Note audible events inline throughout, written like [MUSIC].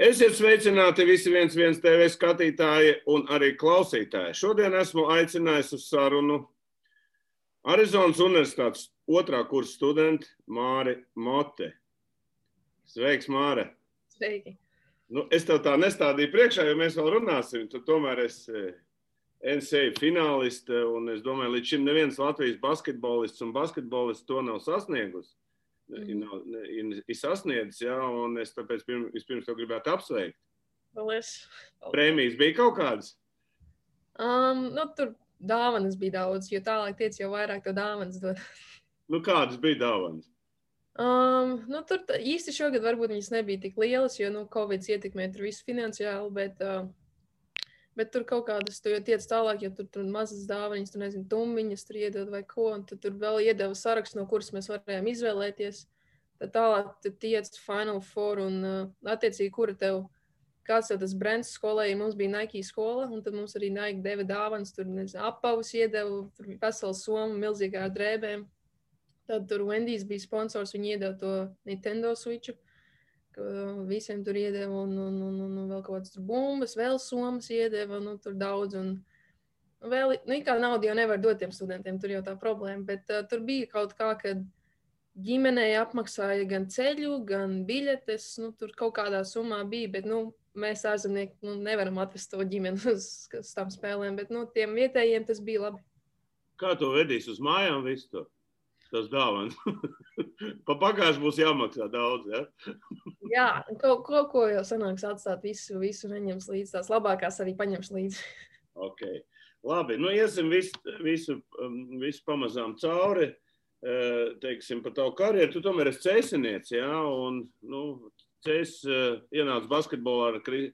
Esiet sveicināti visi viens viens TV skatītāji un arī klausītāji. Šodien esmu aicinājis uz sarunu Arizonas Universitātes otrā kursa studentu Māri Mote. Sveiks, Māre! Sveiki! Nu, es tev tā nestādīju priekšā, jo mēs vēl runāsim. Tu tomēr esi eh, NCAA fināliste, un es domāju, līdz šim neviens Latvijas basketbolists un basketbolists to nav sasniegusi ir, ir sasniedzis, ja, es tāpēc pirm, vispirms to gribētu apsveikt. Paldies. Paldies. Prēmijas bija kaut kādas? Um, nu, tur dāvanas bija daudz, jo tālāk tiec, jau vairāk to dāvanas dod. nu, kādas bija dāvanas? Um, nu, tur tā, īsti šogad varbūt viņas nebija tik lielas, jo nu, Covid ietekmē visu finansiāli, bet uh, Bet tur kaut kādas, tu jau tiec tālāk, ja tur tur mazas dāvanas, tur nezinu, tumbiņas tur iedod vai ko, un tad tur vēl iedeva sarakstu, no kuras mēs varējām izvēlēties. Tad tālāk tu tiec Final Four un uh, attiecīgi, kura tev, kāds tev tas brands skolai, mums bija Nike skola, un tad mums arī Nike deva dāvanas, tur nezinu, apavus iedeva, tur bija vesels soma milzīgā drēbēm. Tad tur Wendy's bija sponsors, viņi iedeva to Nintendo Switchu. Visiem tur iedeva, un, un, un, un, un vēl kaut kādas bumbas, vēl somas iedeva, nu, tur daudz. Un, un vēl, nu, kā naudu jau nevar dot tiem studentiem, tur jau tā problēma, bet uh, tur bija kaut kā, kad ģimenei apmaksāja gan ceļu, gan biļetes, nu, tur kaut kādā summā bija, bet, nu, mēs ārzemnieki nu, nevaram atvest to ģimeni uz, uz tām spēlēm, bet, nu, tiem vietējiem tas bija labi. Kā to vedīs uz mājām visu to? Tas dāvāns. [LAUGHS] pa pagājušajā būs jāmaksā daudz. Ja? [LAUGHS] Jā, kaut ko, ko jau sanāks atstāt visu, visu neņems līdzi. Tās labākās arī paņems līdzi. [LAUGHS] okay. Labi, nu iesim visu, visu, um, visu pamazām cauri. Uh, teiksim, par tavu karjeru. Tu tomēr esi cēsinieks, jā, un, nu, cēs uh, ienāca basketbolā ar, kri,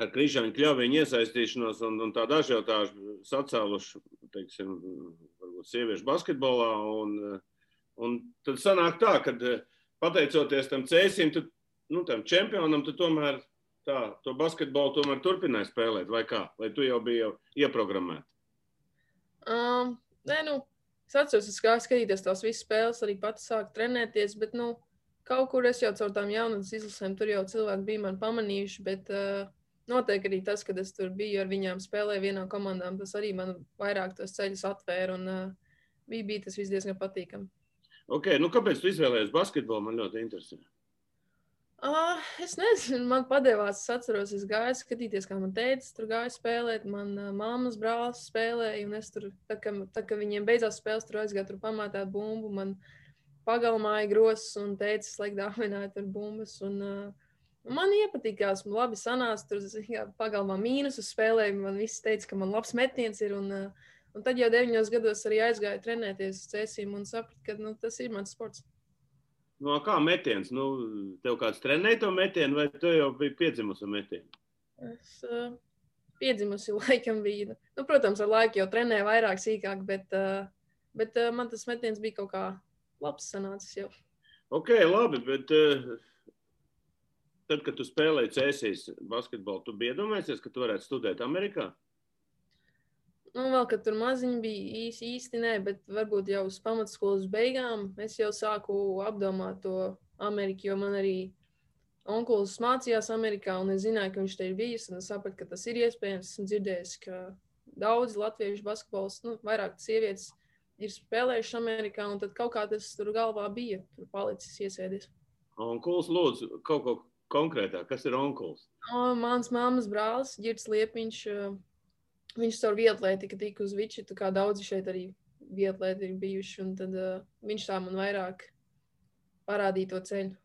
ar Krišāņu kļaviņu iesaistīšanos un, un tā dažjautāšu sacēluši, teiksim, sieviešu basketbolā. Un, un tad sanāk tā, ka pateicoties tam cēsim, tu, nu, tam čempionam, tu tomēr tā, to basketbolu tomēr turpināji spēlēt, vai kā? Vai tu jau biji jau ieprogrammēta? Um, nē, nu, es atceros, es kā skatīties tās visas spēles, arī pats sāku trenēties, bet, nu, kaut kur es jau caur tām jaunatnes izlasēm, tur jau cilvēki bija man pamanījuši, bet uh, noteikti arī tas, ka es tur biju ar viņām, spēlēju vienā komandā, tas arī man vairāk tos ceļus atvēra un uh, bija, bija tas viss diezgan patīkami. Okay, nu kāpēc tu izvēlējies basketbolu? Man ļoti interesē. Uh, es nezinu, man padevās. Es atceros, es gāju skatīties, kā man teica, tur gāja spēlēt. Man uh, mammas brālis spēlēja, un es tur, tā kā, tā, kā viņiem beidzās spēles, tur aizgāju tur pamātāt bumbu. Man pagalmāja grozs un teica, slēgt dāvināt ar bumbas. Un, uh, Man iepatikās, man labi sanāca. Tur jā, pagalmā mīnusu spēlēju. Man viss teica, ka man labs metiens ir. Un, uh, un tad jau deviņos gados arī aizgāju trenēties uz cēsīm un sapratu, ka nu, tas ir mans sports. No kā metiens? Nu, tev kāds trenēja to metienu, vai tu jau biji piedzimusi metienu? Es uh, piedzimusi laikam biju. Nu, protams, ar laiku jau trenēju vairāk, sīkāk, bet, uh, bet uh, man tas metiens bija kaut kā labs sanācis jau. Ok, labi, bet uh, tad, kad tu spēlēji cēsīs basketbolu, tu biji iedomājies, ka tu varētu studēt Amerikā? Nu, vēl, kad tur maziņi bija īsti, īsti nē, bet varbūt jau uz pamatskolas beigām es jau sāku apdomāt to Ameriku, jo man arī onkulis mācījās Amerikā, un es zināju, ka viņš te ir bijis, un es sapratu, ka tas ir iespējams. Esmu dzirdējis, ka daudzi latviešu basketbols, nu, vairāk sievietes ir spēlējuši Amerikā, un tad kaut kā tas tur galvā bija, tur palicis iesēdies. Onkulis, lūdzu, kaut ko konkrētāk, kas ir onkulis? O, mans mammas brālis, Girts Liepiņš, viņš caur vietlētiku tika uz Viči, tā kā daudzi šeit arī vietlēti ir bijuši, un tad uh, viņš tā man vairāk parādīja to ceļu.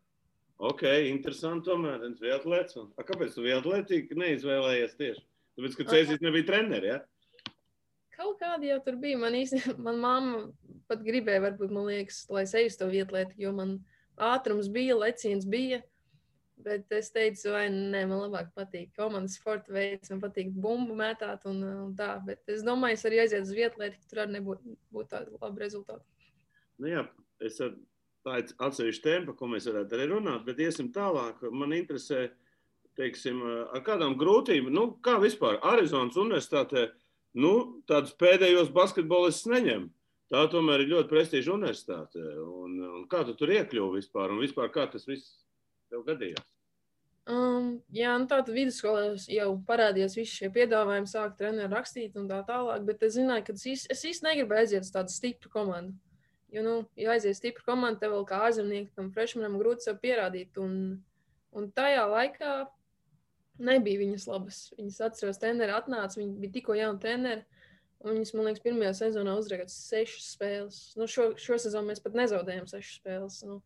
Ok, interesanti tomēr, viens vietlēts. Un, a, kāpēc tu vietlētīgi neizvēlējies tieši? Tāpēc, ka Cēzis nebija treneri, ja? Kaut kādi jau tur bija. Man īsti, [LAUGHS] man mamma pat gribēja, varbūt, liekas, lai es eju uz to vietlēti, jo man ātrums bija, leciens bija. Bet es teicu, vai nē, man labāk patīk komandas sporta veids, man patīk bumbu mētāt un, un tā. Bet es domāju, es arī aizietu uz vietu, lai tur arī nebūtu būt tādi labi rezultāti. Nu jā, es ar, tā ir atsevišķa tēma, par ko mēs varētu arī runāt, bet iesim tālāk. Man interesē, teiksim, ar kādām grūtībām, nu, kā vispār Arizonas universitātē, nu, tādus pēdējos basketbolistus neņem. Tā tomēr ir ļoti prestiža universitāte. Un, un kā tu tur iekļuvi vispār? Un vispār kā tas viss tev gadījās? Um, jā, nu tātad vidusskolā jau parādījās visi šie piedāvājumi, sāk treniņu rakstīt un tā tālāk. Bet es zināju, ka es, īsti, negribu aiziet uz tādu stipru komandu. Jo, nu, ja aiziet stipru komandu, tev vēl kā ārzemniekam, freshmanam grūti sev pierādīt. Un, un tajā laikā nebija viņas labas. Viņas atceros, treneri atnāca, viņi bija tikko jauni treneri. Un viņas, man liekas, pirmajā sezonā uzrakstījis sešas spēles. Nu, šo, šo sezonu mēs pat nezaudējām sešas spēles. Nu,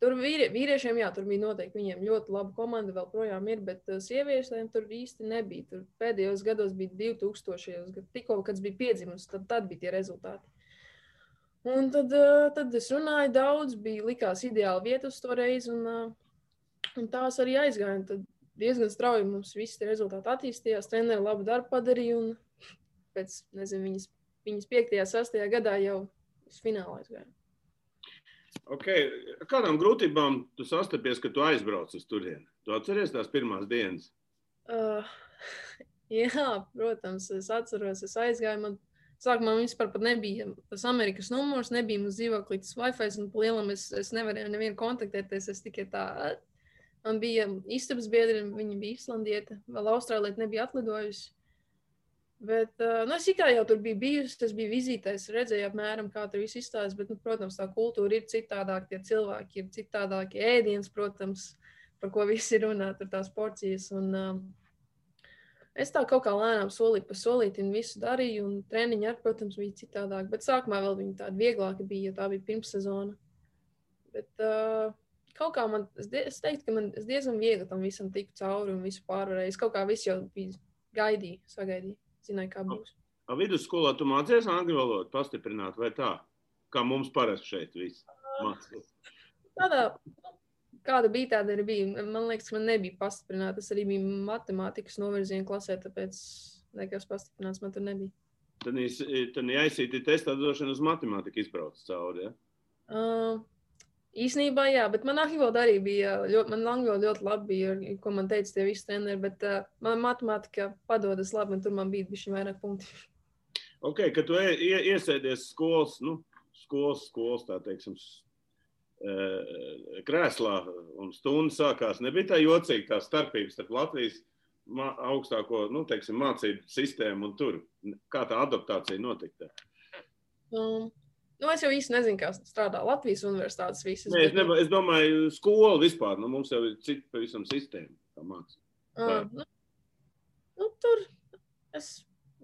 Tur vīrie, vīriešiem, jā, tur bija noteikti viņiem ļoti laba komanda, vēl projām ir, bet uh, sieviešiem tur īsti nebija. Tur pēdējos gados bija 2000, kad tikko, kad bija piedzimusi, tad, tad bija tie rezultāti. Un tad, uh, tad es runāju daudz, bija likās ideāli vieta uz to reizi, un, uh, un tās arī aizgāja. Tad diezgan strauji mums visi tie rezultāti attīstījās, treneri labu darbu padarīja, un pēc, nezinu, viņas, viņas 5. un 6. gadā jau uz finālu aizgāja. Okay. Kādām grūtībām tu sastapies, kad tu aizbrauc uz turieni? Tu atceries tās pirmās dienas? Uh, [LAUGHS] jā, protams, es atceros, es aizgāju. Man sākumā vispār nebija tas Amerikas numurs, nebija mums dzīvoklis, tas Wi-Fi, un lielam es, es nevarēju nevienu kontaktēties. Es tikai tā, man bija istabas biedri, viņa bija islandieta, vēl Austrālija nebija atlidojusi. Bet, nu, es kā jau tur biju bijusi, tas bija vizītēs, redzēju apmēram, kā tur viss izstāsta. Bet, nu, protams, tā kultūra ir citādāka, tie cilvēki ir citādākie ēdienas, protams, par ko visi runā, tur tās porcijas. Un, uh, es tā kaut kā lēnām solīt pa solītim visu darīju, un treniņi arī, protams, bija citādāk. Bet sākumā vēl viņi tādi vieglāki bija, jo tā bija pirmssezona. Bet uh, kaut kā man, es, es teiktu, ka man es diezgan viegli tam visam tiku cauri un visu pārvarēju. Es kaut kā visu jau biju gaidīju, sagaidīju zināju, kā būs. A vidusskolā tu mācījies angļu valodu pastiprināt vai tā? Kā mums parasti šeit viss mācās. Tādā, kāda bija, tāda arī bija. Man liekas, man nebija pastiprināta. Tas arī bija matemātikas novirziena klasē, tāpēc nekas pastiprināts man tur nebija. Tad jāizsīti testā došana uz matemātiku izbrauc cauri, ja? Uh, Īsnībā, jā, bet manā valodā arī bija ļoti, man angļu ļoti labi bija, ko man teica tie visi treneri, bet uh, man matemātika padodas labi, un tur man bija bišķi vairāk punkti. Ok, kad tu ie, iesēdies skolas, nu, skolas, skolas, tā teiksim, krēslā un stundu sākās, nebija tā jocīga tā starpības starp Latvijas augstāko, nu, teiksim, mācību sistēmu un tur. Kā tā adaptācija notika? Um, Nu, es jau īsti nezinu, kā strādā Latvijas universitātes visas. Nē, es, neba, es domāju, skola vispār. Nu, mums jau ir cita pavisam sistēma, kā mācīt. Uh, nu, nu, tur es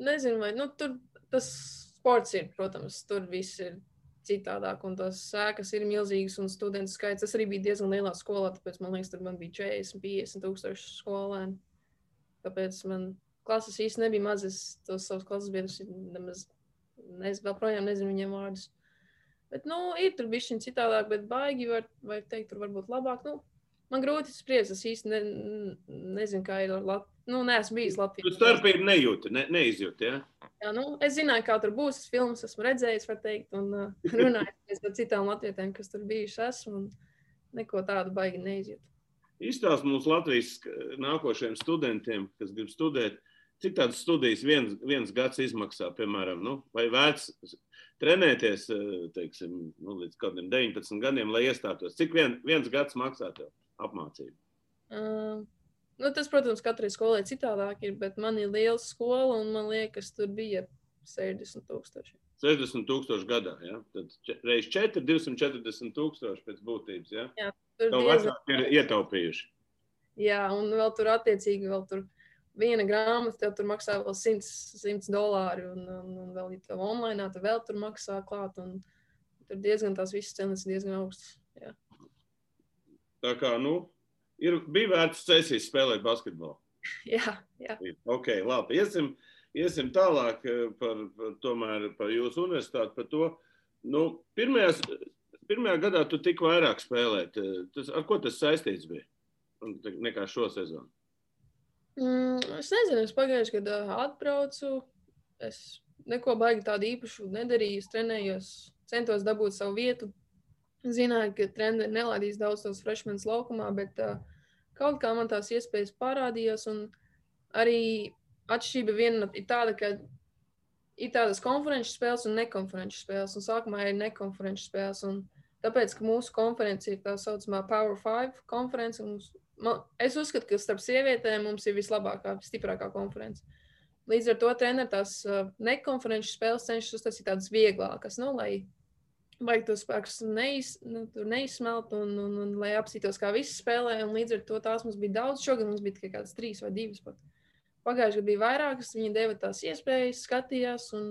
nezinu, vai nu, tur tas sports ir, protams, tur viss ir citādāk, un tās sēkas ir milzīgas, un studentu skaits. Tas arī bija diezgan lielā skolā, tāpēc man liekas, tur man bija 40, 50 tūkstoši skolēni. Tāpēc man klases īsti nebija mazas, tos savus klases biedrus nemaz, es vēl projām nezinu viņiem vārdus. Bet, nu, ir tur bišķiņ citādāk, bet baigi var, var teikt, tur varbūt labāk. Nu, man grūti spriest, es īsti ne, nezinu, kā ir Latvija. Nu, neesmu bijis Latvijā. Tu starpību nejūti, ne, neizjūti, ja? Jā, nu, es zināju, kā tur būs. Es filmas esmu redzējis, var teikt, un uh, runājis ar citām latvietēm, kas tur bijuši esmu, un neko tādu baigi neizjūtu. Izstāst mums Latvijas nākošajiem studentiem, kas grib studēt, cik tādas studijas viens, viens gads izmaksā, piemēram, nu, vai vērts trenēties eh, teiksim, nu, līdz kādiem 19 gadiem, lai iestātos? Cik vien, viens gads maksā tev apmācību? Uh, nu, tas, protams, katrai skolai citādāk ir, bet man ir liela skola un man liekas, tur bija 60 tūkstoši. 60 tūkstoši gadā, ja? tad reiz 4, 240 tūkstoši pēc būtības. Ja? Jā, tur diezgan... vecāki ir ietaupījuši. Jā, un vēl tur attiecīgi vēl tur viena grāmata tev tur maksā vēl 100, 100 dolāri, un, un, un vēl, ja tev online, tad vēl tur maksā klāt, tur diezgan tās visas cenas ir diezgan augstas. Jā. Tā kā, nu, ir, bija vērts cēsīs spēlēt basketbolu. jā, jā. Ok, labi, iesim, iesim tālāk eh, par, par, tomēr par jūsu universitāti, par to, nu, pirmajās, pirmajā gadā tu tik vairāk spēlēt, eh, tas, ar ko tas saistīts bija nekā šo sezonu? Mm, es nezinu, es pagājušajā gadā atbraucu. Es neko baigi tādu īpašu nedarīju. Es trenējos, centos dabūt savu vietu. Zināju, ka treniņi nelaidīs daudz tos freshmenus laukumā, bet uh, kaut kā man tās iespējas parādījās. Arī atšķirība viena ir tāda, ka ir tādas konferenču spēles un nekonferenču spēles. Un sākumā ir nekonferenču spēles. Un Tāpēc, ka mūsu konference ir tā saucamā Power 5 konference. Mums, man, es uzskatu, ka starp sievietēm mums ir vislabākā, stiprākā konference. Līdz ar to treneris tās uh, nekonferenču spēles cenšas uztaisīt tādas vieglākas, nu, lai vajag tos spēkus neiz, nu, neizsmelt un, un, un lai apsītos, kā visi spēlē. Līdz ar to tās mums bija daudz. Šogad mums bija tikai kādas trīs vai divas. Pat. Pagājušajā gadā bija vairākas, viņi deva tās iespējas, skatījās. Un,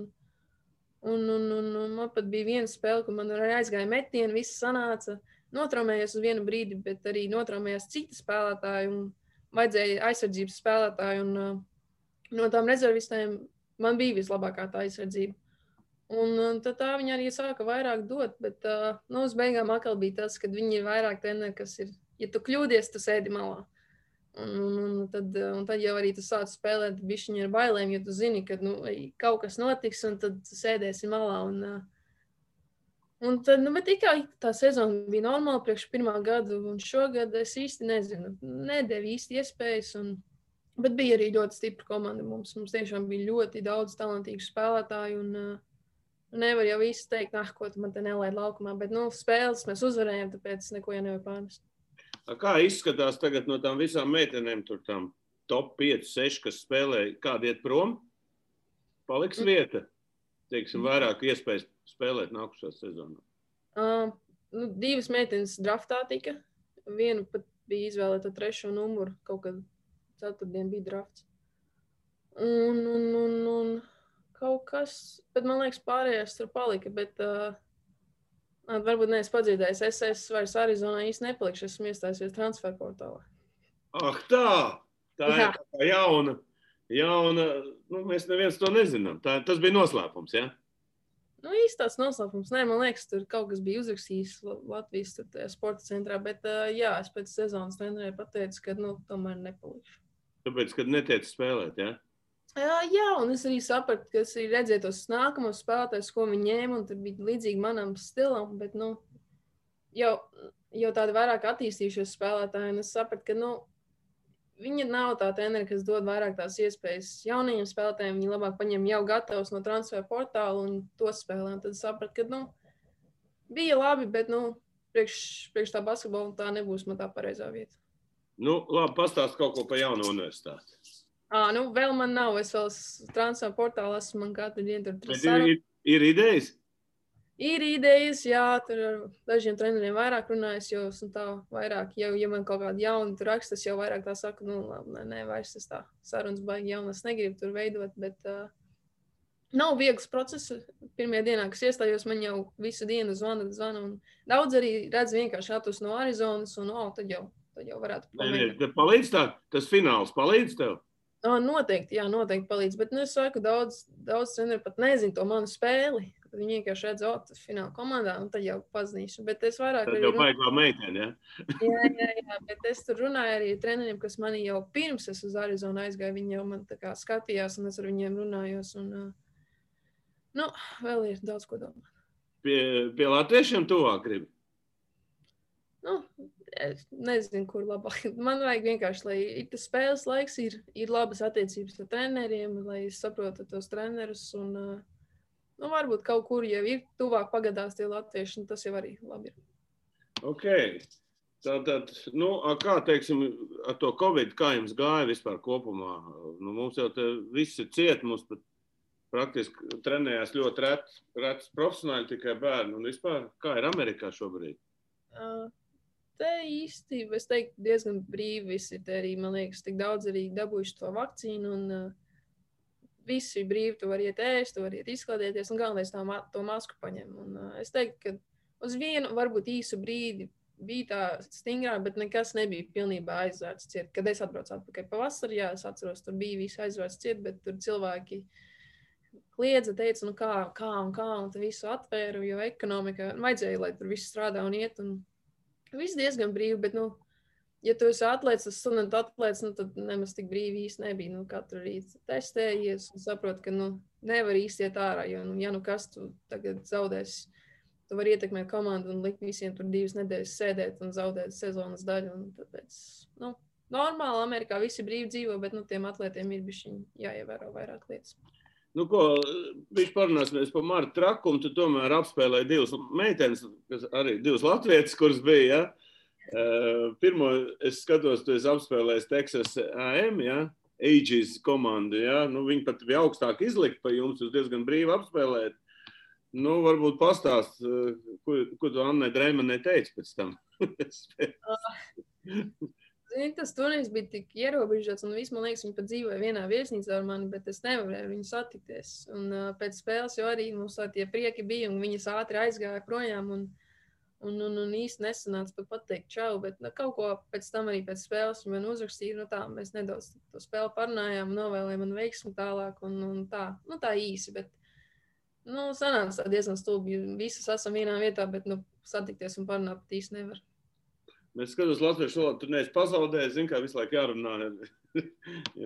un, un, un, un man pat bija viena spēle, kur man aizgāja metieni, viss sanāca. Notraumējos uz vienu brīdi, bet arī notraumējās citi spēlētāji vajadzēja aizsardzības spēlētāji. Un, uh, no tām rezervistēm man bija vislabākā tā aizsardzība. Un, un tad tā viņa arī sāka vairāk dot, bet uh, nu, uz beigām atkal bija tas, ka viņi ir vairāk treneri, kas ir, ja tu kļūdies, tu sēdi malā. Un, un, un, tad, un tad jau arī tu sāc spēlēt bišķiņu ar bailēm, jo tu zini, ka nu, kaut kas notiks, un tad sēdēsi malā. Un, un tad, nu, bet tikai tā sezona bija normāla priekš pirmā gada, un šogad es īsti nezinu, nedēļu īsti iespējas. Un, Bet bija arī ļoti stipra komanda. Mums, mums tiešām bija ļoti daudz talantīgu spēlētāju. Un, nevar jau visu teikt, ah, ko tu man te nelaid laukumā. Bet nu, spēles mēs uzvarējām, tāpēc neko jau nevar pārnest. Kā izskatās tagad no tām visām meitenēm, tur tam top 5, 6, kas spēlē, kāda iet prom? Paliks mm. vieta, teiksim, vairāk iespējas spēlēt nākušā sezonā. Uh, nu, divas meitenes draftā tika. Viena pat bija izvēlēta trešo numuru kaut kad ceturtdien bija drafts. Un, un, un, un kaut kas, bet man liekas, pārējais tur palika. Bet, uh, varbūt neesmu padzirdējis. Es, es vairs Arizonā īsti nepalikšu. Esmu iestājies transfer portālā. Ah, tā! Tā Jā. ir tā jauna. jauna nu, mēs neviens to nezinām. Tā, tas bija noslēpums. Ja? Nu, īstais noslēpums. Nē, man liekas, tur kaut kas bija uzrakstījis Latvijas sporta centrā. Bet, jā, es pēc sezonas trenerēju pateicu, ka nu, tomēr nepalikšu. Tāpēc, kad netiek spēlēt, ja? Jā, un es arī sapratu, ka es redzēju tos nākamos spēlētājus, ko viņi ņēma, un tur bija līdzīgi manam stilam, bet, nu, jau, jau tādi vairāk attīstījušies spēlētāji, un es sapratu, ka, nu, viņi nav tā treneri, kas dod vairāk tās iespējas jaunajiem spēlētājiem, viņi labāk paņem jau gatavus no transfer portāla un to spēlē, un tad sapratu, ka, nu, bija labi, bet, nu, priekš, priekš tā basketbola tā nebūs man tā pareizā vieta. Nu, labi, pastāst kaut ko par jaunu universitāti. À, nu, vēl man nav. Es vēl transfer portālā esmu. Man katru dienu tur tur ir, ir, ir idejas. Ir idejas, jā, tur ar dažiem treneriem vairāk runājas, jo esmu tā vairāk, jau, ja man kaut kāda jauna tur raksta, es jau vairāk tā saku, nu, labi, nē, nē, vairs tas tā sarunas baigi jaunas negribu tur veidot, bet uh, nav viegls process. Pirmajā dienā, kas iestājos, man jau visu dienu zvana, zvana, daudz arī redz vienkārši atus no Arizonas, un, oh, tad jau tad jau varētu pamēģināt. Palīdz tā, tas fināls palīdz tev? O, noteikti, jā, noteikti palīdz. Bet nu, es saku, daudz, daudz treneri pat nezina to manu spēli. Tad viņi vienkārši redz, oh, tas fināla komandā, un tad jau pazīšu. Bet es vairāk. Tā jau vajag vēl meiteni, ja? [LAUGHS] jā, jā, jā, bet es tur runāju arī ar treneriem, kas mani jau pirms es uz Arizonu aizgāju. Viņi jau man tā kā skatījās, un es ar viņiem runājos. Un, nu, vēl ir daudz ko domāt. Pie, pie latviešiem tuvāk gribi? Nu, es nezinu, kur labāk. [LAUGHS] Man vajag vienkārši, lai ir tas spēles laiks, ir, ir labas attiecības ar treneriem, lai es saprotu tos trenerus. Un, nu, varbūt kaut kur jau ir tuvāk pagadās tie latvieši, un tas jau arī labi ir. Ok. Tātad, nu, kā teiksim, ar to Covid, kā jums gāja vispār kopumā? Nu, mums jau viss ir ciet, mums pat praktiski trenējās ļoti rets, rets profesionāļi, tikai bērni. Un vispār, kā ir Amerikā šobrīd? Uh, te īstenībā es teiktu, diezgan brīvi visi ir arī, man liekas, tik daudz arī dabūjuši to vakcīnu. Un, uh, visi brīvi, tu vari iet ēst, tu vari iet izklaidēties, un galvenais tā ma to masku paņem. Un, uh, es teiktu, ka uz vienu, varbūt īsu brīdi bija tā stingrāk, bet nekas nebija pilnībā aizvērts ciet. Kad es atbraucu atpakaļ pavasarī, jā, es atceros, tur bija viss aizvērts ciet, bet tur cilvēki kliedza, teica, nu kā, kā un kā, un tu visu atvēru, jo ekonomika vajadzēja, lai tur viss strādā un iet. Un, Viss diezgan brīvi, bet, nu, ja tu esi atlēts, tas studentu atlēts, nu, tad nemaz tik brīvi īsti nebija. Nu, katru rītu testējies un saproti, ka nu, nevar īsti iet ārā, jo, nu, ja nu kas tu tagad zaudēsi, tu vari ietekmēt komandu un likt visiem tur divas nedēļas sēdēt un zaudēt sezonas daļu. Un tāpēc, nu, normāli Amerikā visi brīvi dzīvo, bet nu, tiem atlētiem ir bišķiņi jāievēro vairāk lietas. Nu, ko, viņš parunāsimies par Marta trakumu, tu tomēr apspēlēji divas meitenes, kas arī divas latvietas, kuras bija, ja? Uh, pirmo es skatos, tu esi apspēlējis Texas AM, ja? Aegis komandu, ja? Nu, viņi pat bija augstāk izlikt pa jums, jūs diezgan brīvi apspēlējat. Nu, varbūt pastāst, ko, ko tu Annai Dreimanai teici pēc tam. [LAUGHS] Zini, tas turnīrs bija tik ierobežots, un viss, man liekas, viņi pat dzīvoja vienā viesnīcā ar mani, bet es nevarēju viņu satikties. Un uh, pēc spēles jau arī mums tie prieki bija, un viņas ātri aizgāja projām. Un, un, un, un īsti nesanāca pat pateikt čau, bet nu, kaut ko pēc tam arī pēc spēles man uzrakstīja. Nu, tā, mēs nedaudz to spēli parunājām, novēlējām man veiksmu tālāk, un, un tā, nu, tā īsi. Bet, nu, sanāca diezgan stulbi. Visas esam vienā vietā, bet nu, satikties un parunāt pat īsti nevar. Mēs skatāmies Latvijas valodu, tur neesmu pazaudējis, zinu, kā visu laiku jārunā ir, [LAUGHS]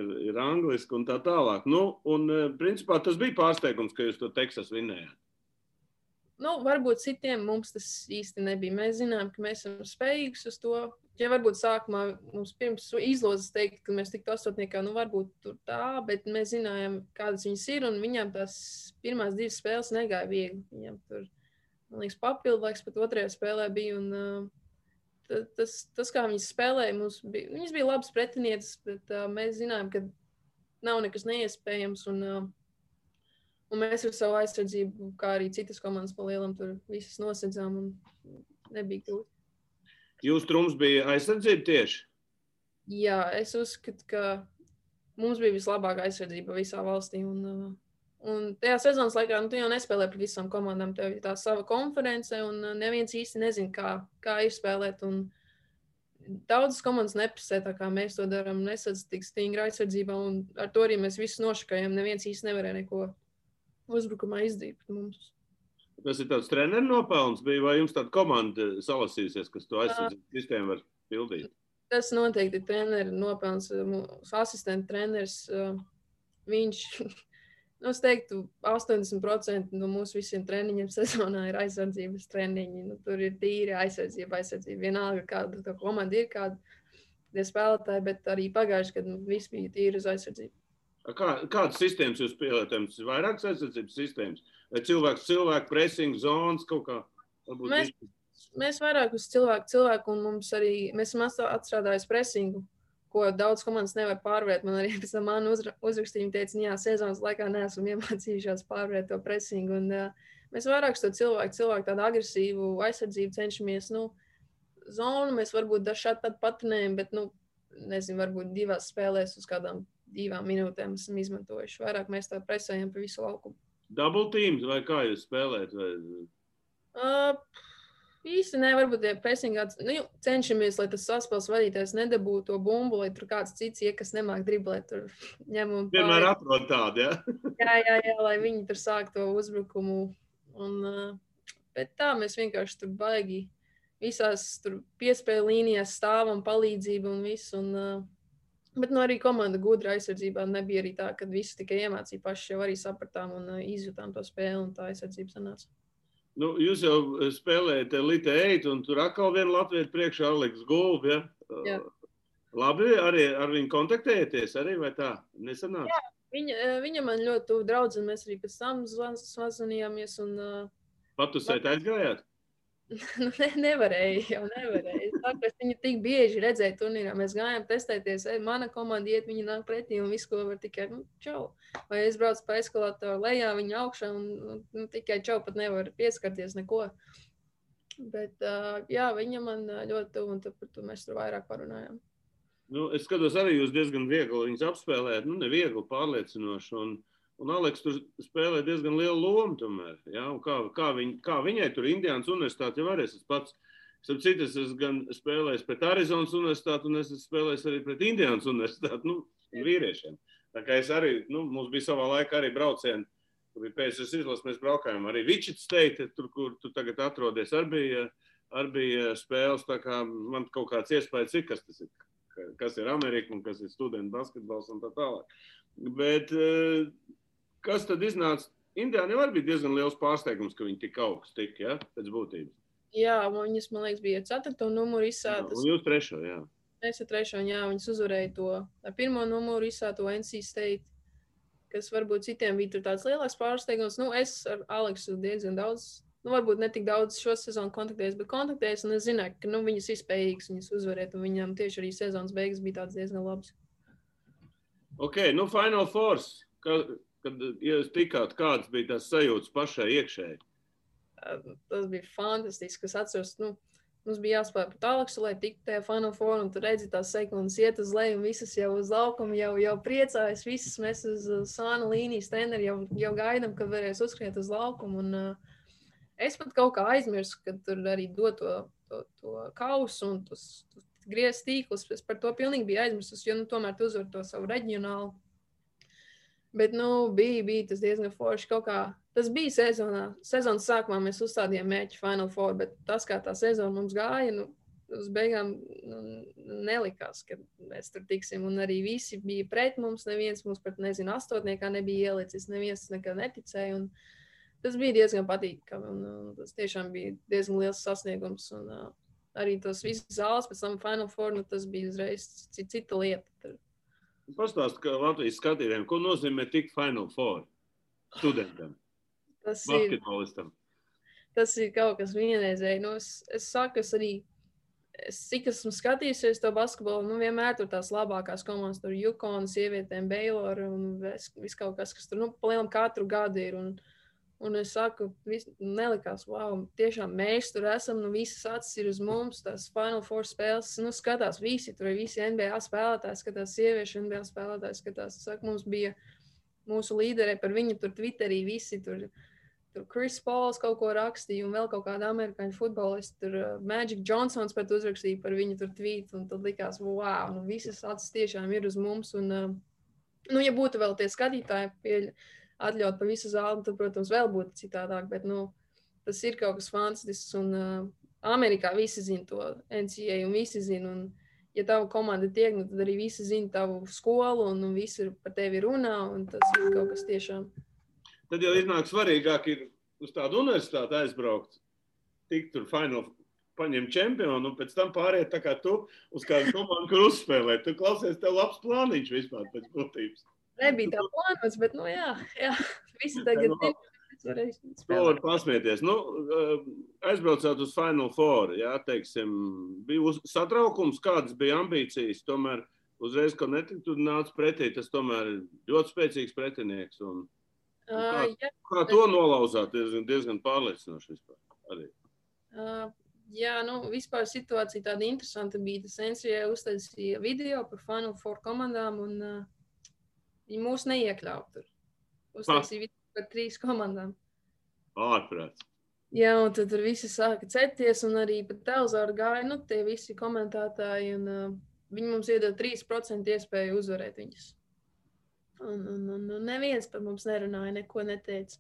ir, ir angliski un tā tālāk. Nu, un, eh, principā, tas bija pārsteigums, ka jūs to Teksas vinējāt. Nu, varbūt citiem mums tas īsti nebija. Mēs zinām, ka mēs esam spējīgi uz to. Ja varbūt sākumā mums pirms izlozes teikt, ka mēs tiktu astotniekā, nu varbūt tur tā, bet mēs zinājām, kādas viņas ir, un viņām tās pirmās divas spēles negāja viegli. Viņam tur, man liekas, papildu laiks pat otrajā spēlē bija, un uh, tas, tas, kā viņas spēlēja, mums bija, viņas bija labas pretinieces, bet uh, mēs zinājām, ka nav nekas neiespējams. Un, uh, un mēs ar savu aizsardzību, kā arī citas komandas palielam, tur visas nosedzām un nebija grūti. Jūsu trums bija aizsardzība tieši? Jā, es uzskatu, ka mums bija vislabākā aizsardzība visā valstī. Un, uh, Un tajā sezonas laikā nu, tu jau nespēlē par visām komandām. Tev ir tā sava konference, un uh, neviens īsti nezina, kā, kā ir spēlēt. Un daudzas komandas neprasē tā, kā mēs to darām, nesadz tik stingri aizsardzībā, un ar to arī mēs visus nošakājam. Neviens īsti nevarēja neko uzbrukumā izdarīt mums. Tas ir tāds treneru nopelns, bija, vai jums tāda komanda salasījusies, kas to aizsardzības sistēmu var pildīt? Tas noteikti ir treneru nopelns, mūsu asistenta treneris. Uh, viņš Nu, es teiktu, 80% no mūsu visiem treniņiem sezonā ir aizsardzības treniņi. Nu, tur ir tīri aizsardzība, aizsardzība. Vienalga, kāda komanda ir, kāda ir spēlētāji, bet arī pagājuši, kad nu, viss bija tīri uz aizsardzību. Kā, kādas sistēmas jūs pielietojat? Vairākas aizsardzības sistēmas, vai cilvēks, cilvēku pressing zonas kaut kā? Mēs, mēs vairāk uz cilvēku, cilvēku, un mums arī mēs esam atstrādājuši pressingu ko daudz komandas nevar pārvērt. Man arī [LAUGHS] pēc tam man uzra, uzrakstīja, teica, jā, sezonas laikā neesam [LAUGHS] iemācījušās pārvērt to presingu. Un, uh, mēs vairāk to cilvēku, cilvēku tādu agresīvu aizsardzību cenšamies. Nu, zonu mēs varbūt dažādi patinējam, bet, nu, nezinu, varbūt divās spēlēs uz kādām divām minūtēm esam izmantojuši. Vairāk mēs tā presējam pa visu laukumu. Double teams vai kā jūs spēlējat? Vai... Uh, īsti ne, varbūt ja presingāts, nu, cenšamies, lai tas saspēles vadītājs nedabūtu to bumbu, lai tur kāds cits, ja kas nemāk driblēt, tur [LAUGHS] ņem un pār. Vienmēr atrod tādu, ja? [LAUGHS] jā, jā, jā, lai viņi tur sāk to uzbrukumu. Un, uh, bet tā mēs vienkārši tur baigi visās tur piespēju līnijās stāvam palīdzību un visu. Un, uh, bet nu arī komanda gudra aizsardzībā nebija arī tā, ka visi tikai iemācīja paši jau arī sapratām un uh, izjutām to spēli un tā aizsardzība sanāca. Nu, jūs jau spēlējat Elite 8, un tur atkal viena Latvijas priekšā Aleks Gulbi. Ja? Jā. Labi, arī ar viņu kontaktējaties, arī vai tā? Nesanāca? Jā, viņa, viņa man ļoti tuvu draudzene, mēs arī pēc tam zvanījāmies. Un, Patusēt aizgājāt? [LAUGHS] nu, ne, nevarēja, jau nevarēja. Es viņu tik bieži redzēju turnīrā. Mēs gājām testēties, ej, mana komanda iet, viņa nāk pretī un visu, ko var tikai, nu, čau. Vai es braucu pa eskalatoru lejā, viņa augšā un nu, tikai čau pat nevar pieskarties neko. Bet, uh, jā, viņa man ļoti tuvu un par to mēs tur vairāk parunājām. Nu, es skatos arī, jūs diezgan viegli viņus apspēlējat, nu, neviegli pārliecinoši. Un... Un Aleks tur spēlē diezgan lielu lomu. Tomēr, ja? kā, kā, viņ, kā viņai tur Indiānas universitāte jau arī es pats. Starp citu, es esmu gan spēlējis pret Arizonas universitāti, un es esmu spēlējis arī pret Indiānas universitāti, nu, vīriešiem. Tā kā es arī, nu, mums bija savā laikā arī braucieni, kur bija PSS izlases, mēs braukājām arī Vičits teikt, tur, kur tu tagad atrodies, arī bija, arī bija spēles, tā kā man kaut kāds iespējas ir, kas tas ir, kas ir Amerika un kas ir studentu basketbols un tā tālāk. Bet, uh, kas tad iznāca? Indiāna jau bija diezgan liels pārsteigums, ka viņi tik augstu tika, ja, pēc būtības. Jā, viņas, man liekas, bija ceturto numuru izsātas. Un jūs trešo, jā. Mēs ar trešo, jā, viņas uzvarēja to ar pirmo numuru izsāto NC State. kas varbūt citiem bija tāds lielāks pārsteigums. Nu, es ar Aleksu diezgan daudz, nu, varbūt ne tik daudz šo sezonu kontaktējos, bet kontaktējos, un es zināju, ka nu, viņas ir spējīgas viņas uzvarēt, un viņam tieši arī sezonas beigas bija tāds diezgan labs. Ok, nu, Final Force. Kad, kad jūs tikāt, kādas bija tās sajūtas pašai iekšēji? Tas bija fantastiski. Es atceros, nu, Mums bija jāspēj pat Aleksu, lai tiktu tajā Final Four, un tur redzi tās sekundes iet uz leju, un visas jau uz laukuma jau, jau priecājas. Visas mēs uz sāna līnijas treneri jau, jau gaidām, kad varēs uzskriet uz laukumu. Un, uh, es pat kaut kā aizmirsu, ka tur arī dod to, to, to kausu un tos, tos griezts tīklus. Es par to pilnīgi biju aizmirsus, jo nu, tomēr tu uzvar to savu reģionālu. Bet, nu, bija, bija tas diezgan forši kā Tas bija sezonā. Sezonas sākumā mēs uzstādījām mērķi Final Four, bet tas, kā tā sezona mums gāja, nu, uz beigām nu, nelikās, ka mēs tur tiksim. Un arī visi bija pret mums. Neviens mums pat, nezinu, astotniekā nebija ielicis. Neviens nekad neticēja. Un tas bija diezgan patīkami. Un, un tas tiešām bija diezgan liels sasniegums. Un, uh, arī tos visus zāles pēc tam Final Four, nu, tas bija uzreiz cita lieta. Tur. Pastāst, ka Latvijas skatītājiem, ko nozīmē tik Final Four studentam? Tas Basketbolistam. ir, tas ir kaut kas vienreizēji. Nu, es, es saku, es arī, es, cik esmu skatījusies to basketbolu, nu, vienmēr tur tās labākās komandas, tur Yukon, sievietēm, Baylor un viss vis kaut kas, kas tur, nu, palielam katru gadu ir. Un, Un es saku, vis, nelikās, wow, tiešām mēs tur esam, nu visas acis ir uz mums, tās Final Four spēles, nu skatās visi, tur ir visi NBA spēlētāji, skatās sieviešu NBA spēlētāji, skatās, es saku, mums bija mūsu līderi, par viņu tur Twitterī visi tur Tur Kris Pauls kaut ko rakstīja, un vēl kaut kāda amerikāņu futbolista. Tur uh, Magic Johnsons pat uzrakstīja par viņu tur tvītu, un tad likās, wow, nu visas acis tiešām ir uz mums. Un, uh, nu, ja būtu vēl tie skatītāji pieļ, atļaut pa visu zāli, tad, protams, vēl būtu citādāk, bet, nu, tas ir kaut kas fantastisks, un uh, Amerikā visi zina to NCA, un visi zina, un, ja tava komanda tiek, nu, tad arī visi zina tavu skolu, un, un visi par tevi runā, un tas ir kaut kas tiešām tad jau iznāk svarīgāk ir uz tādu universitāti aizbraukt, tikt tur finālā, paņemt čempionu, un pēc tam pāriet tā kā tu uz kādu komandu, kur uzspēlēt. Tu klausies, tev labs plāniņš vispār pēc būtības. Nebija tā plānots, bet, nu jā, jā [LAUGHS] visi tagad ir. To var pasmieties. Nu, eh, aizbraucot uz Final Four, jā, teiksim, bija satraukums, kādas bija ambīcijas. Tomēr uzreiz, kad netika, tu nāc pretī, tas tomēr ir ļoti spēcīgs pretinieks. Un, Kā, uh, jā, kā to nolauzāt? Diezgan, diezgan pārliecinoši vispār. Arī. Uh, jā, nu, vispār situācija tāda interesanta bija. Tas NCA uztaisīja video par Final Four komandām, un uh, viņi mūs neiekļāva tur. Uztaisīja video par trīs komandām. Ārprāts. Jā, un tad tur visi sāka cepties, un arī pat televizoru gāja, nu, tie visi komentētāji, un uh, viņi mums iedod 3% iespēju uzvarēt viņus. Un, un, un, un neviens par mums nerunāja, neko neteica.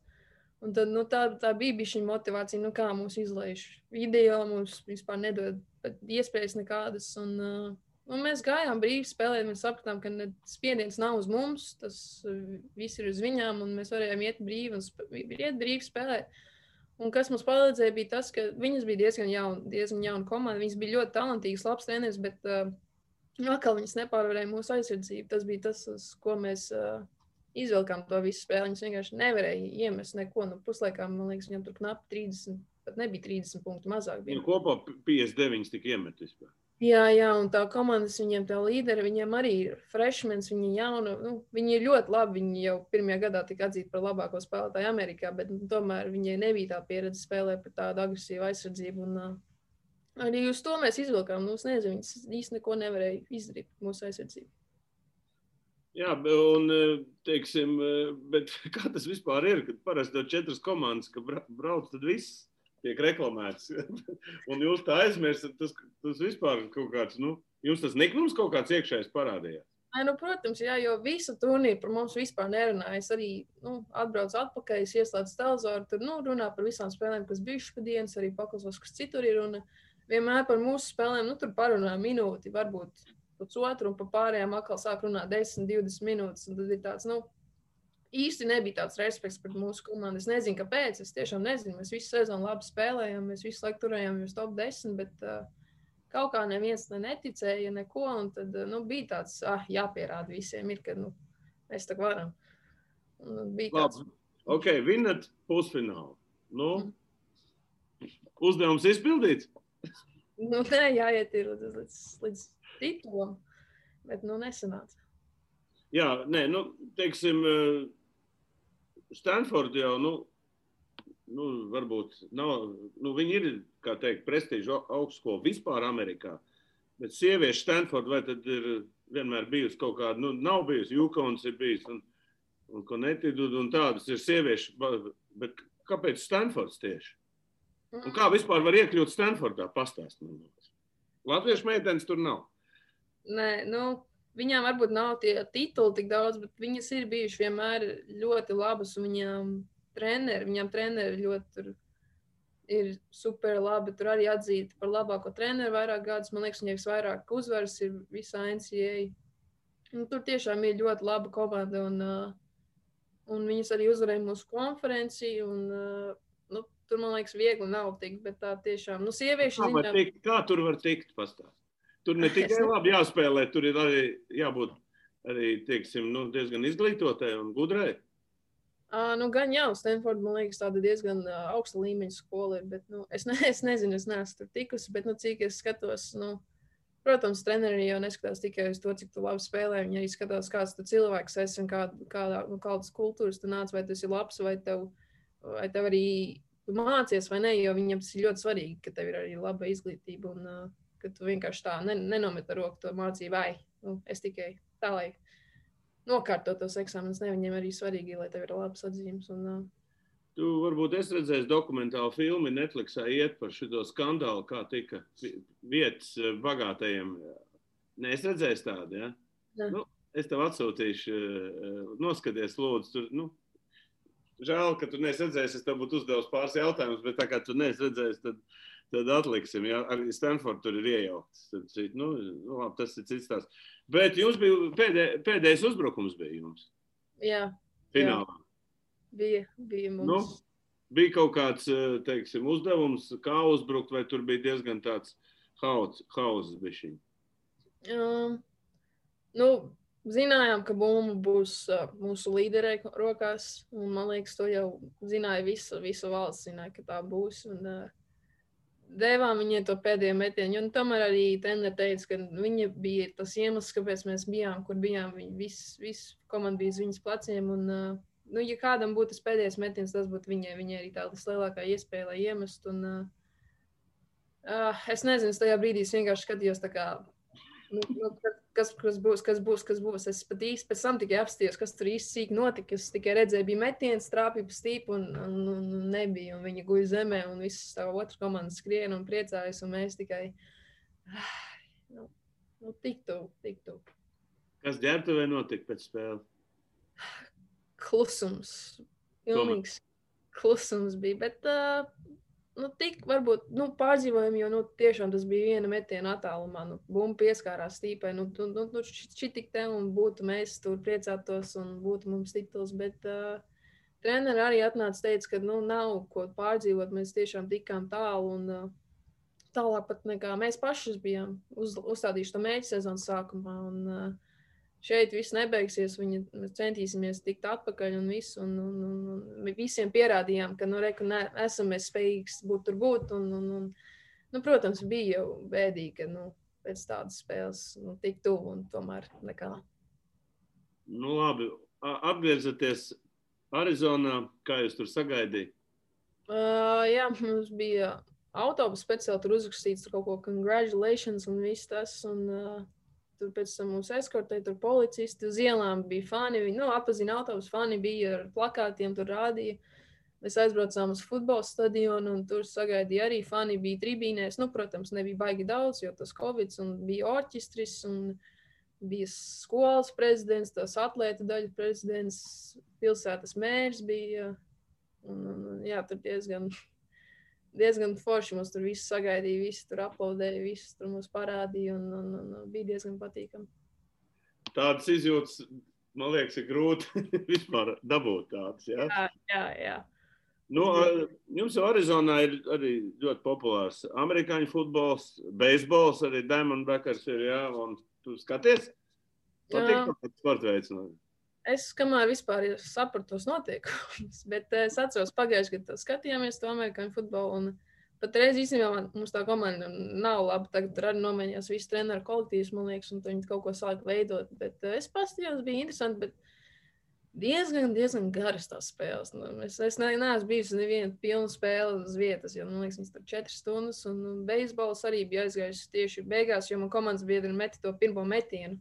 Un tad, nu, tā, tā bija šī motivācija, nu, kā mums izlaiž video, mums vispār nedod iespējas nekādas. Un, uh, un mēs gājām brīvi spēlēt, mēs sapratām, ka spiediens nav uz mums, tas uh, viss ir uz viņām, un mēs varējām iet brīvi un iet brīvi spēlēt. Un kas mums palīdzēja, bija tas, ka viņas bija diezgan jauna, diezgan jauna komanda. Viņas bija ļoti talantīgas, labs treneris, bet uh, Atkal viņas nepārvarēja mūsu aizsardzību. Tas bija tas, uz ko mēs uh, izvilkām to visu spēli. Viņas vienkārši nevarēja iemest neko. Nu, puslaikā, man liekas, viņam tur knapi 30, pat nebija 30 punktu mazāk. Bija. Kopā 59 tika iemetis. Jā, jā, un tā komandas viņiem, tā līderi, viņiem arī ir freshmens, viņi ir jauni. Nu, viņi ir ļoti labi. Viņi jau pirmajā gadā tika atzīti par labāko spēlētāju Amerikā, bet nu, tomēr viņai nebija tā pieredze spēlēt par tādu agresīvu aizsardzību. Un, uh, Arī uz to mēs izvilkām. Nu, nezinu, viņas īstenībā neko nevarēja izdarīt mūsu aizsardzību. Jā, un teiksim, [LAUGHS] kā tas vispār ir? Kad parasti ir četras komandas, ka brauc, tad viss tiek reklamēts. [LAUGHS] un jūs tā aizmirstat, tas, tas vispār kaut kāds, nu, jums tas niknums kaut kāds iekšējs parādījās. Ai, nu, protams, jā, jo visu turnīru par mums vispār nerunāja. Es arī nu, atbraucu atpakaļ, es ieslēdzu televizoru, tur nu, runā par visām spēlēm, kas bijušas pa dienas, arī paklausos, kas citur ir. Un, uh, vienmēr par mūsu spēlēm, nu, tur parunā minūti, varbūt pusotru, un par pārējām atkal sāk runāt 10, 20 minūtes. Tad ir tāds, nu, īsti nebija tāds respekts pret mūsu komandu. Es nezinu, kāpēc. Es tiešām nezinu. Mēs visu sezonu labi spēlējām, mēs visu laiku turējām uz top 10, bet uh, kaut kā neviens ne neticēja neko. Un tad nu, bija tāds, ah, jāpierāda visiem, ir, ka nu, mēs tā varam. Un bija tāds. Labi. Ok, vinat pusfinālu. Nu, uzdevums izpildīts. Nu, nē, jāiet līdz, līdz, līdz titulam, bet nu nesanāca. Jā, nē, nu, teiksim, eh, Stanford jau, nu, nu, varbūt nav, nu, viņi ir, kā teikt, prestižu augstskola vispār Amerikā, bet sieviešu Stanford vai tad ir vienmēr bijusi kaut kāda, nu, nav bijusi, Yukons ir bijis un, un Connecticut un tādas ir sieviešu, bet kāpēc Stanfords tieši? Un kā vispār var iekļūt Stanfordā? Pastāst man. Latviešu meitenes tur nav. Nē, nu, viņām varbūt nav tie tituli tik daudz, bet viņas ir bijušas vienmēr ļoti labas. Viņām treneri, viņām treneri ļoti tur ir super labi. Tur arī atzīta par labāko treneru vairāk gadus. Man liekas, viņai visvairāk uzvaras ir visā NCA. Nu, tur tiešām ir ļoti laba komanda. Un, uh, un viņas arī uzvarēja mūsu konferenci. Un, uh, nu, tur man liekas, viegli nav tikt, bet tā tiešām, nu, sieviešu ziņā. kā tur var tikt? Pastāst. Tur ne tikai labi jāspēlē, tur ir arī jābūt arī, teiksim, nu, diezgan izglītotai un gudrai. Uh, nu, gan jau, Stanforda, man liekas, tāda diezgan uh, augsta līmeņa skola ir. Bet, nu, es, ne, [LAUGHS] es nezinu, es neesmu tur tikusi, bet, nu, cik es skatos, nu, protams, treneri jau neskatās tikai uz to, cik tu labi spēlē. Viņi arī skatās, kāds tu cilvēks esi un kā, kādā, nu, kādas kultūras tu nāc, vai tas ir labs, vai tev, vai tev arī mācies vai nē, jo viņam tas ir ļoti svarīgi, ka tev ir arī laba izglītība un uh, ka tu vienkārši tā ne, nenomet ar roku to mācību, vai nu, es tikai tā, lai nokārtot tos eksāmenus. Ne, viņiem arī svarīgi, lai tev ir labs atzīmes. Un, uh, Tu varbūt esi redzējis dokumentālu filmu Netflixā iet par šo skandālu, kā tika vi- vietas bagātajiem. Nē, es redzēju tādu, ja? Ne. Nu, es tev atsūtīšu, noskaties, lūdzu. Tur, nu, žēl, ka tu neesi redzējis, es tev būtu uzdevis pāris jautājumus, bet tā kā tu neesi redzējis, tad, tad atliksim. Ja? Arī Stanford tur ir iejaukts. Tad, nu, nu, labi, tas ir cits tās. Bet jums bija pēdē, pēdējais uzbrukums bija jums jā, finālā. bija, bija mums. Nu, bija kaut kāds eh, teiksim, uzdevums, kā uzbrukt, vai tur bija diezgan tāds hauss bišķiņš. Um, nu, zinājām, ka bumba būs uh, mūsu līderei rokās. Un, man liekas, to jau zināja visa, visa valsts, zināja, ka tā būs. Un, uh, Devām viņai to pēdējo metienu. Un tomēr arī Tendra teica, ka viņa bija tas iemesls, kāpēc mēs bijām, kur bijām. Viņa viss vis komanda bija uz viņas pleciem. Un, nu, ja kādam būtu tas pēdējais metiens, tas būtu viņai. Viņai arī tā lielākā iespēja, lai iemestu. Un, uh, es nezinu, es tajā brīdī vienkārši skatījos, kā, nu, nu, kas, kas būs, kas būs, kas būs. Es pat īsti pēc tam tikai apstājos, kas tur īsti sīk notika. Es tikai redzēju, bija metiens, trāpīja pa stīpu un, un, un, un nebija. Un viņa guļ zemē un viss tā otrs komandas skrien un priecājas. Un mēs tikai, ah, nu, nu tik tuvu, tik tuvu. Kas ģērbtuvē notika pēc spēles? Klusums. Pilnīgs klusums bija. Bet, uh, nu, tik varbūt nu, pārdzīvojumi, jo nu, tiešām tas bija viena metiena attālumā. Nu, Bumba pieskārās stīpai. Nu, nu, nu, nu, šī tik te un būtu mēs tur priecātos un būtu mums tituls. Bet uh, treneri arī atnāca teica, ka nu, nav ko pārdzīvot. Mēs tiešām tikām tālu. Un, uh, Tālāk pat nekā mēs paši bijām uz, uzstādījuši to mērķu sezonas sākumā. Un, uh, šeit viss nebeigsies. Viņi mēs centīsimies tikt atpakaļ un visu. Un, un, un, un visiem pierādījām, ka nu, reku, ne, esam mēs spējīgi būt tur būt. Un, un, un, nu, protams, bija jau bēdīgi, ka nu, pēc tādas spēles nu, tik tuvu un tomēr nekā. Nu, labi, atgriezieties Arizonā, kā jūs tur sagaidījāt. Uh, jā, mums bija autobus speciāli tur uzrakstīts tur kaut ko congratulations un viss tas. Un, uh, Tur pēc tam mums eskortēja, tur policisti uz ielām bija fani. Viņi nu, apzināja autobusu, fani bija ar plakātiem, tur rādīja. Mēs aizbraucām uz futbola stadionu, un tur sagaidīja arī fani. Bija tribīnēs, nu, protams, nebija baigi daudz, jo tas covid, bija orķestris, un bija skolas prezidents, tas atlēta daļa prezidents, pilsētas mērs bija. Un, un, jā, tur diezgan, diezgan forši mums tur viss sagaidīja, visi tur aplaudēja, visi tur mums parādīja, un, un, un, un bija diezgan patīkami. Tādas izjūtas, man liekas, ir grūti [LAUGHS] vispār dabūt tādas. Ja? Jā, jā, jā. Nu, jums jau Arizonā ir arī ļoti populārs amerikāņu futbols, beisbols, arī Diamondbackers ir, jā, un tu skaties? Patīk kāds sporta veids. no- Es kamēr vispār sapratu tos notiekumus, [LAUGHS] bet es atceros pagājušajā gadā skatījāmies to amerikāņu futbolu. Un patreiz īstenībā mums tā komanda nav laba. Tagad tur arī nomainījās viss treneru kolektīvs, man liekas, un viņi kaut ko sāka veidot. Bet es pastījos, bija interesanti. Bet diezgan, diezgan garas tās spēles. Nu, es, es ne, neesmu bijis neviena pilna spēle uz vietas, jo man liekas, viņas tur četras stundas. Un, un beisbols arī bija aizgājis tieši beigās, jo man komandas biedri meti to pirmo metienu.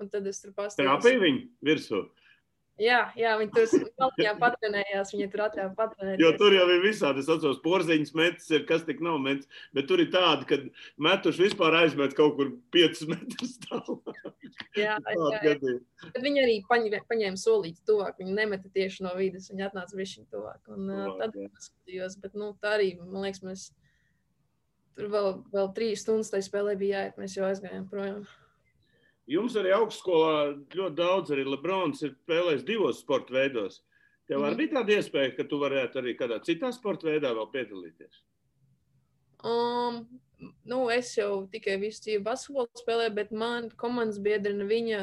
Un tad es tur pastāstīju. Trāpīja viņu virsū. Jā, jā, viņi tur malciņā [LAUGHS] patrenējās, viņi tur atļāva patrenēt. Jo tur jau ir visādi, es atceros, porziņas metas ir, kas tik nav metas, bet tur ir tādi, ka metuši vispār aizmet kaut kur 5 [LAUGHS] metrus tālāk. Jā, jā, jā. Bet viņi arī paņēma, paņēma solīti tuvāk, viņi nemeta tieši no vidas, viņi atnāca višķiņ tuvāk. Un uh, tad es skatījos, bet nu, tā arī, man liekas, mēs tur vēl, vēl trīs stundas tai spēlē bija jāiet, mēs jau aizgājām projām. Jums arī augstskolā ļoti daudz, arī Lebrons ir spēlējis divos sporta veidos. Tev arī mm. bija tāda iespēja, ka tu varētu arī kādā citā sporta veidā vēl piedalīties? Um, nu, es jau tikai visu dzīvi basketbolu spēlēju, bet man komandas biedrina viņa,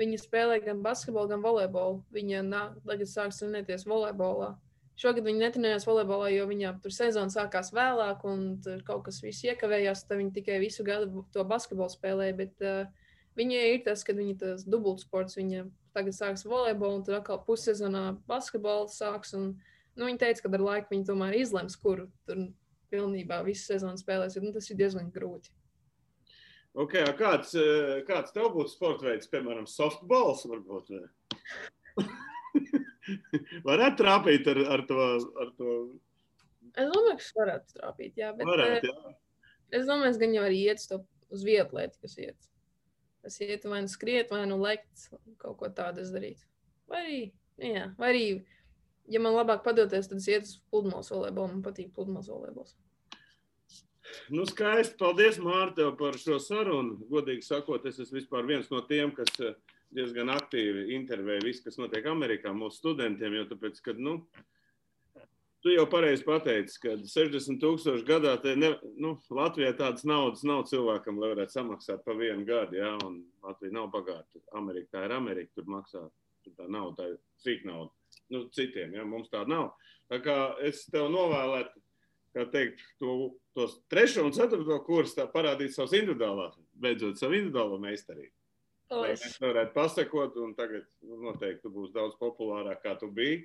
viņa spēlē gan basketbolu, gan volejbolu. Viņa nāk, tagad sāks trenēties volejbolā. Šogad viņa netrenējās volejbolā, jo viņām tur sezona sākās vēlāk, un kaut kas viss iekavējās. Tad viņa tikai visu gadu to basketbolu spēlēja. Bet, uh, Viņai ir tas, ka viņa tas dubultsports, viņa tagad sāks volejbolu, un tad atkal pussezonā basketbolu sāks. Un, nu, viņa teica, ka ar laiku viņa tomēr izlems, kuru tur pilnībā visu sezonu spēlēs. Nu, tas ir diezgan grūti. Okay, kāds, eh, kāds tev būtu sporta veids, piemēram, softballs? Varbūt, [LAUGHS] varētu trāpīt ar, ar, to, ar to. Es domāju, ka varētu trāpīt. Jā, bet, varētu, jā. Es domāju, ka gan jau arī iet uz vietu, kas iet. Es ietu vai nu skriet, vai nu lekt, kaut ko tādu darīt. Vai arī, jā, vai arī, ja man labāk padoties, tad es ietu uz pludmales volejbolu. Man patīk pludmales volejbols. Nu, skaisti. Paldies, Mārta, par šo sarunu. Godīgi sakot, es esmu viens no tiem, kas eh, diezgan aktīvi intervēja visu, kas notiek Amerikā mūsu studentiem. Jo tāpēc, kad, nu, Tu jau pareizi pateici, ka 60 tūkstoši gadā ne, nu, Latvijā tādas naudas nav cilvēkam, lai varētu samaksāt pa vienu gadu. Ja? Un Latvija nav bagāta. Amerika tā ir Amerika, tur maksā tur tā nauda, tā ir cik nauda. Nu, citiem, ja? mums tāda nav. Tā kā es tev novēlētu, kā teikt, to, tos trešo un ceturto kursu parādīt savus individuālās, beidzot savu individuālo meistarību. Lai mēs varētu pasakot, un tagad nu, noteikti tu būsi daudz populārāk, kā tu biji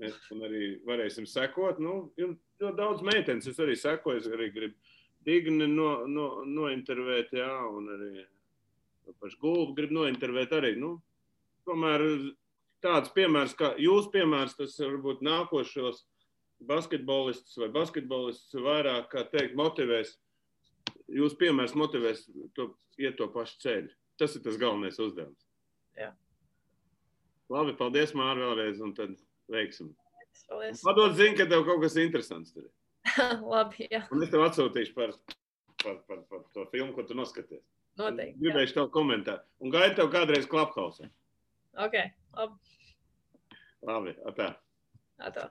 Mēs arī varēsim sekot. Nu, ļoti daudz meitenes es arī sekoju. Es arī gribu Digni no, no, nointervēt, jā, un arī pašu gulbu gribu nointervēt arī. Nu, tomēr tāds piemērs, kā jūs piemērs, tas varbūt nākošos basketbolistus vai basketbolistus vairāk, kā teikt, motivēs. Jūs piemērs motivēs to iet to pašu ceļu. Tas ir tas galvenais uzdevums. Jā. Labi, paldies, Mārā, vēlreiz. Un tad Veiksim. Paldies. Padod ziņu, ka tev kaut kas interesants tur ir. [LAUGHS] Labi, jā. Un es tev atsūtīšu par, par, par, par to filmu, ko tu noskaties. Noteikti. Gribēšu tev komentēt. Un gaidu tev kādreiz klaphausē. Ok, labi. Labi, atā. Atā.